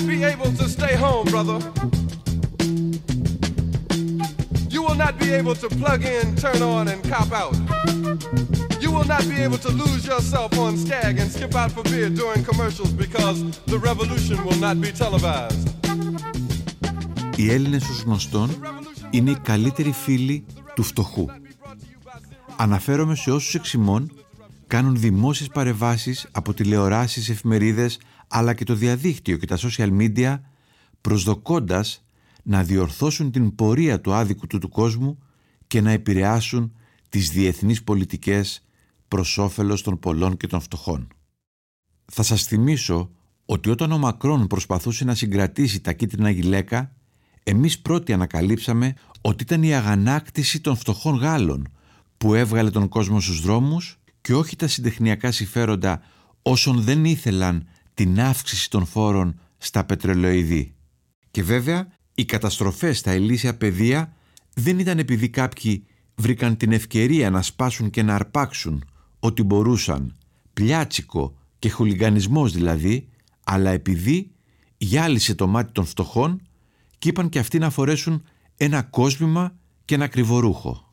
not be able to stay home, brother. You will not be able to plug in, turn on, and cop out. You will not be able to lose yourself on Skag and skip out for beer during commercials because the revolution will not be televised. Οι Έλληνες ως γνωστόν είναι οι καλύτεροι φίλοι του φτωχού. Αναφέρομαι σε όσους εξημών κάνουν δημόσιες παρεμβάσεις από τηλεοράσεις, εφημερίδες αλλά και το διαδίκτυο και τα social media προσδοκώντας να διορθώσουν την πορεία του άδικου του του κόσμου και να επηρεάσουν τις διεθνείς πολιτικές προς όφελος των πολλών και των φτωχών. Θα σας θυμίσω ότι όταν ο Μακρόν προσπαθούσε να συγκρατήσει τα κίτρινα γυλαίκα, εμείς πρώτοι ανακαλύψαμε ότι ήταν η αγανάκτηση των φτωχών Γάλλων που έβγαλε τον κόσμο στους δρόμους και όχι τα συντεχνιακά συμφέροντα όσων δεν ήθελαν την αύξηση των φόρων στα πετρελοειδή. Και βέβαια, οι καταστροφές στα ελίσια πεδία δεν ήταν επειδή κάποιοι βρήκαν την ευκαιρία να σπάσουν και να αρπάξουν ό,τι μπορούσαν, πλιάτσικο και χουλιγανισμός δηλαδή, αλλά επειδή γυάλισε το μάτι των φτωχών και είπαν και αυτοί να φορέσουν ένα κόσμημα και ένα κρυβορούχο.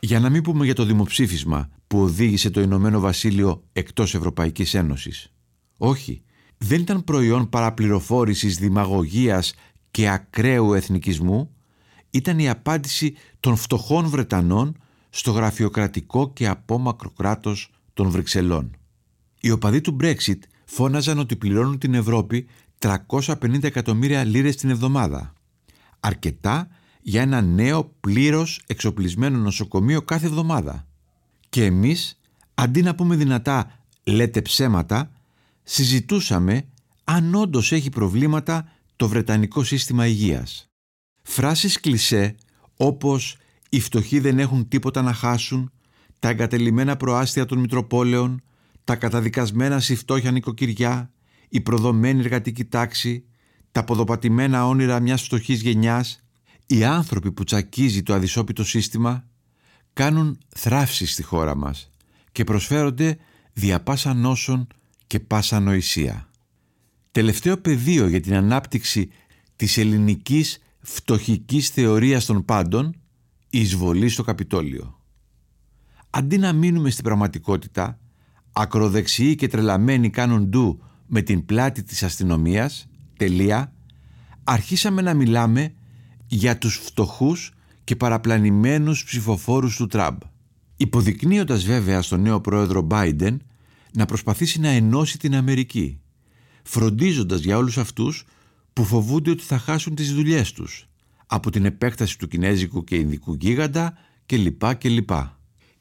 Για να μην πούμε για το δημοψήφισμα που οδήγησε το Ηνωμένο Βασίλειο εκτός Ευρωπαϊκής Ένωσης. Όχι, δεν ήταν προϊόν παραπληροφόρησης, δημαγωγίας και ακραίου εθνικισμού, ήταν η απάντηση των φτωχών Βρετανών στο γραφειοκρατικό και απόμακρο κράτος των Βρυξελών. Οι οπαδοί του Brexit φώναζαν ότι πληρώνουν την Ευρώπη 350 εκατομμύρια λίρες την εβδομάδα. Αρκετά για ένα νέο πλήρως εξοπλισμένο νοσοκομείο κάθε εβδομάδα. Και εμείς, αντί να πούμε δυνατά «λέτε ψέματα», συζητούσαμε αν όντως έχει προβλήματα το Βρετανικό σύστημα υγείας. Φράσεις κλισέ όπως «οι φτωχοί δεν έχουν τίποτα να χάσουν», «τα εγκατελειμμένα προάστια των Μητροπόλεων», «τα καταδικασμένα στη φτώχεια νοικοκυριά», «η προδομένη εργατική τάξη», «τα ποδοπατημένα όνειρα μιας φτωχής γενιάς», «οι άνθρωποι που τσακίζει το αδυσόπιτο σύστημα», κάνουν θράψη στη χώρα μας και προσφέρονται δια πάσα νόσων και πάσα νοησία. Τελευταίο πεδίο για την ανάπτυξη της ελληνικής φτωχικής θεωρίας των πάντων η εισβολή στο Καπιτόλιο. Αντί να μείνουμε στην πραγματικότητα, ακροδεξιοί και τρελαμένοι κάνουν ντου με την πλάτη της αστυνομίας, τελεία, αρχίσαμε να μιλάμε για τους φτωχούς και παραπλανημένους ψηφοφόρους του Τραμπ. Υποδεικνύοντας βέβαια στον νέο πρόεδρο Biden να προσπαθήσει να ενώσει την Αμερική, φροντίζοντας για όλους αυτούς που φοβούνται ότι θα χάσουν τις δουλειές τους, από την επέκταση του Κινέζικου και Ινδικού γίγαντα κλπ. κλπ.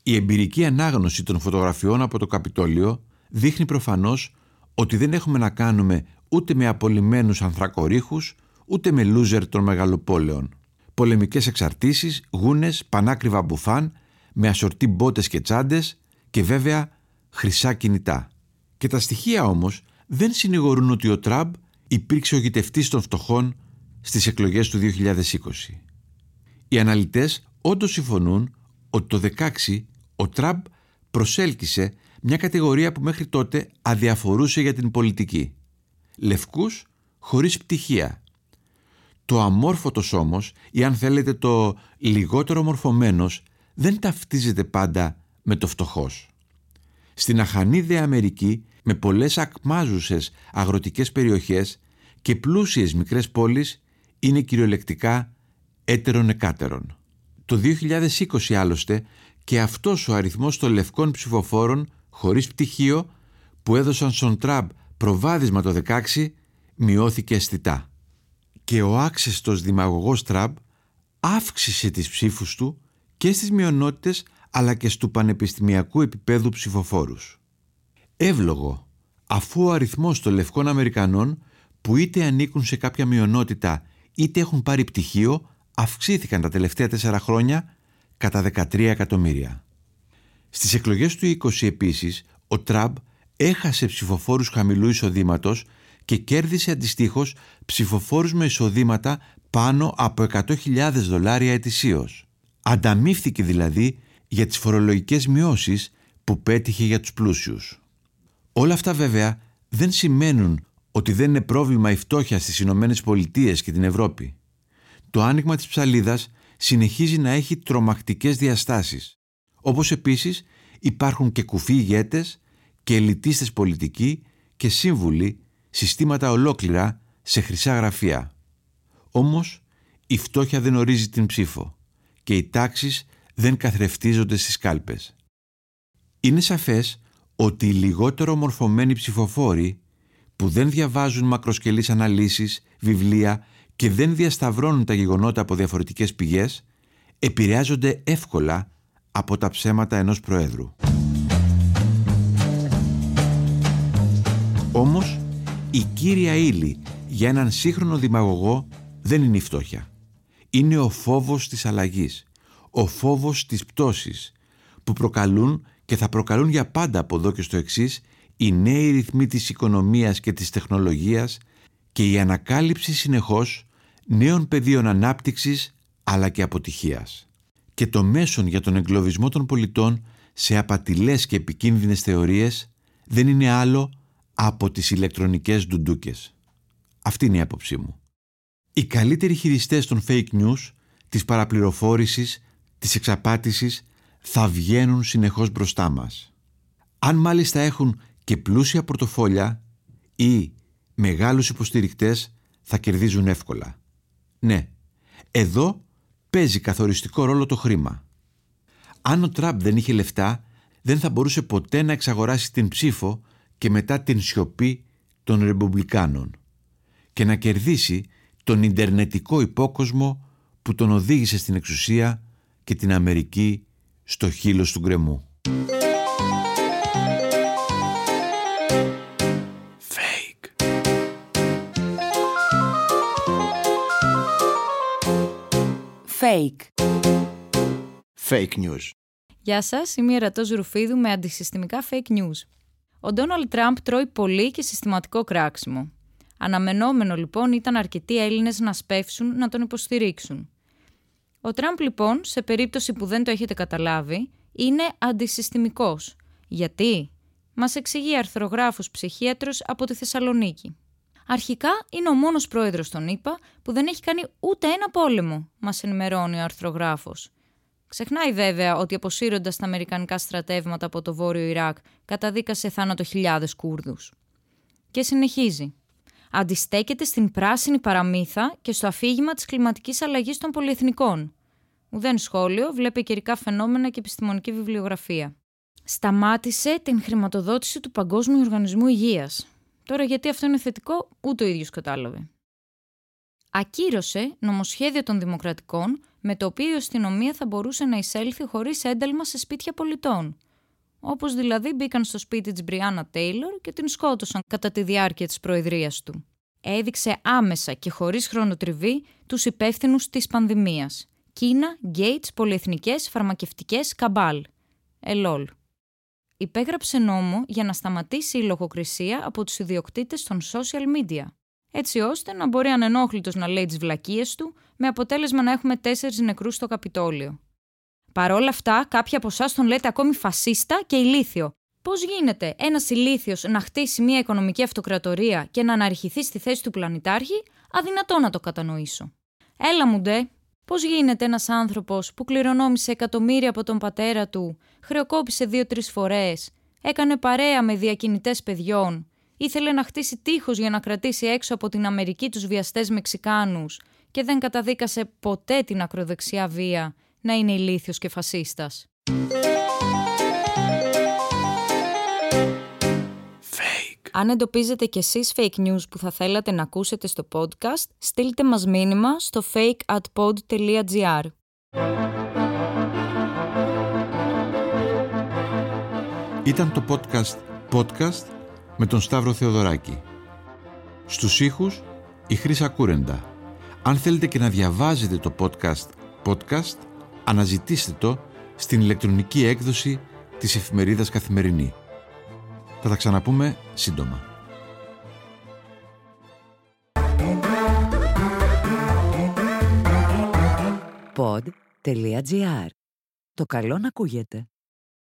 Η εμπειρική ανάγνωση των φωτογραφιών από το Καπιτόλιο δείχνει προφανώς ότι δεν έχουμε να κάνουμε ούτε με απολυμμένους ανθρακορίχους, ούτε με λούζερ των μεγαλοπόλεων. Πολεμικές εξαρτήσεις, γούνες, πανάκριβα μπουφάν, με ασορτή μπότες και τσάντες και βέβαια χρυσά κινητά. Και τα στοιχεία όμως δεν συνηγορούν ότι ο Τραμπ υπήρξε ο γητευτής των φτωχών στις εκλογές του 2020. Οι αναλυτές όντως συμφωνούν ότι το 2016 ο Τραμπ προσέλκυσε μια κατηγορία που μέχρι τότε αδιαφορούσε για την πολιτική. Λευκούς χωρίς πτυχία. Το αμόρφωτος όμως ή αν θέλετε το λιγότερο μορφωμένος δεν ταυτίζεται πάντα με το φτωχός. Στην αχανίδια Αμερική με πολλές ακμάζουσες αγροτικές περιοχές και πλούσιες μικρές πόλεις είναι κυριολεκτικά έτερον εκάτερον. Το 2020 άλλωστε και αυτός ο αριθμός των λευκών ψηφοφόρων χωρίς πτυχίο που έδωσαν στον Τραμπ προβάδισμα το 16 μειώθηκε αισθητά. Και ο άξεστος δημαγωγός Τραμπ αύξησε τις ψήφους του και στις μειονότητες αλλά και στου πανεπιστημιακού επίπεδου ψηφοφόρους. Εύλογο, αφού ο αριθμός των λευκών Αμερικανών που είτε ανήκουν σε κάποια μειονότητα είτε έχουν πάρει πτυχίο αυξήθηκαν τα τελευταία τέσσερα χρόνια κατά 13 εκατομμύρια. Στις εκλογές του 20 επίσης, ο Τραμπ έχασε ψηφοφόρους χαμηλού εισοδήματος και κέρδισε αντιστοίχως ψηφοφόρους με εισοδήματα πάνω από 100.000 δολάρια ετησίως. Ανταμείφθηκε δηλαδή για τις φορολογικές μειώσεις που πέτυχε για τους πλούσιους. Όλα αυτά βέβαια δεν σημαίνουν ότι δεν είναι πρόβλημα η φτώχεια στις Ηνωμένες Πολιτείες και την Ευρώπη. Το άνοιγμα της ψαλίδας συνεχίζει να έχει τρομακτικές διαστάσεις. Όπως επίσης υπάρχουν και κουφοί ηγέτες και ελιτίστες πολιτικοί και σύμβουλοι συστήματα ολόκληρα σε χρυσά γραφεία. Όμως η φτώχεια δεν ορίζει την ψήφο και οι τάξεις δεν καθρεφτίζονται στις κάλπες. Είναι σαφές ότι οι λιγότερο μορφωμένοι ψηφοφόροι που δεν διαβάζουν μακροσκελείς αναλύσεις, βιβλία και δεν διασταυρώνουν τα γεγονότα από διαφορετικές πηγές επηρεάζονται εύκολα από τα ψέματα ενός Προέδρου. Όμως, η κύρια ύλη για έναν σύγχρονο δημαγωγό δεν είναι η φτώχεια. Είναι ο φόβος της αλλαγής, ο φόβος της πτώσης, που προκαλούν και θα προκαλούν για πάντα από εδώ και στο εξής οι νέοι ρυθμοί της οικονομίας και της τεχνολογίας και η ανακάλυψη συνεχώς νέων πεδίων ανάπτυξης αλλά και αποτυχίας. Και το μέσον για τον εγκλωβισμό των πολιτών σε απατηλές και επικίνδυνες θεωρίες δεν είναι άλλο από τις ηλεκτρονικές ντουντούκες. Αυτή είναι η άποψή μου. Οι καλύτεροι χειριστές των fake news, της παραπληροφόρησης, της εξαπάτησης θα βγαίνουν συνεχώς μπροστά μας. Αν μάλιστα έχουν και πλούσια πορτοφόλια ή μεγάλους υποστηρικτές θα κερδίζουν εύκολα. Ναι, εδώ παίζει καθοριστικό ρόλο το χρήμα. Αν ο Τραμπ δεν είχε λεφτά, δεν θα μπορούσε ποτέ να εξαγοράσει την ψήφο και μετά την σιωπή των Ρεμπουμπλικάνων και να κερδίσει τον Ιντερνετικό υπόκοσμο που τον οδήγησε στην εξουσία και την Αμερική στο χείλος του γκρεμού. Fake. Fake. Fake news. Γεια σας, είμαι η Ερατός Ρουφίδου με αντισυστημικά fake news. Ο Ντόναλτ Τραμπ τρώει πολύ και συστηματικό κράξιμο. Αναμενόμενο λοιπόν ήταν αρκετοί Έλληνες να σπεύσουν να τον υποστηρίξουν. Ο Τραμπ λοιπόν, σε περίπτωση που δεν το έχετε καταλάβει, είναι αντισυστημικός. Γιατί; Μας εξηγεί αρθρογράφος ψυχίατρος από τη Θεσσαλονίκη. Αρχικά είναι ο μόνος πρόεδρος των ΗΠΑ που δεν έχει κάνει ούτε ένα πόλεμο, μας ενημερώνει ο αρθρογράφος. Ξεχνάει βέβαια ότι αποσύροντας τα αμερικανικά στρατεύματα από το βόρειο Ιράκ καταδίκασε θάνατο χιλιάδες Κούρδους. Και συνεχίζει. Αντιστέκεται στην πράσινη παραμύθα και στο αφήγημα της κλιματικής αλλαγής των πολυεθνικών. Ουδέν σχόλιο, βλέπει καιρικά φαινόμενα και επιστημονική βιβλιογραφία. Σταμάτησε την χρηματοδότηση του Παγκόσμιου Οργανισμού Υγείας. Τώρα γιατί αυτό είναι θετικό, ούτε ο ίδιος κατάλαβε. Ακύρωσε νομοσχέδιο των Δημοκρατικών με το οποίο η αστυνομία θα μπορούσε να εισέλθει χωρίς ένταλμα σε σπίτια πολιτών. Όπως δηλαδή μπήκαν στο σπίτι της Μπριάννα Τέιλορ και την σκότωσαν κατά τη διάρκεια της προεδρίας του. Έδειξε άμεσα και χωρίς χρονοτριβή τους υπεύθυνους της πανδημίας. Κίνα, Γκέιτς, πολυεθνικές, φαρμακευτικές, καμπάλ. Ελόλ. Υπέγραψε νόμο για να σταματήσει η λογοκρισία από τους ιδιοκτήτες των social media έτσι ώστε να μπορεί ανενόχλητος να λέει τις βλακίες του, με αποτέλεσμα να έχουμε τέσσερις νεκρούς στο Καπιτόλιο. Παρ' όλα αυτά, κάποιοι από εσάς τον λέτε ακόμη φασίστα και ηλίθιο. Πώς γίνεται ένας ηλίθιος να χτίσει μια οικονομική αυτοκρατορία και να αναρριχηθεί στη θέση του πλανητάρχη, αδυνατό να το κατανοήσω. Έλα μου ντε, πώς γίνεται ένας άνθρωπος που κληρονόμησε εκατομμύρια από τον πατέρα του, χρεοκόπησε δύο-τρεις φορές, έκανε παρέα με διακινητές παιδιών, Ήθελε να χτίσει τείχος για να κρατήσει έξω από την Αμερική τους βιαστές Μεξικάνους και δεν καταδίκασε ποτέ την ακροδεξιά βία να είναι ηλίθιος και φασίστας. Fake. Αν εντοπίζετε κι εσείς fake news που θα θέλατε να ακούσετε στο podcast, στείλτε μας μήνυμα στο fakeatpod.gr. Ήταν το podcast podcast με τον Σταύρο Θεοδωράκη. Στους ήχους η Χρύσα Κούρεντα. Αν θέλετε και να διαβάζετε το podcast podcast, αναζητήστε το στην ηλεκτρονική έκδοση της εφημερίδας Καθημερινή. Θα τα ξαναπούμε σύντομα. Pod.gr. Το καλό να ακούγεται.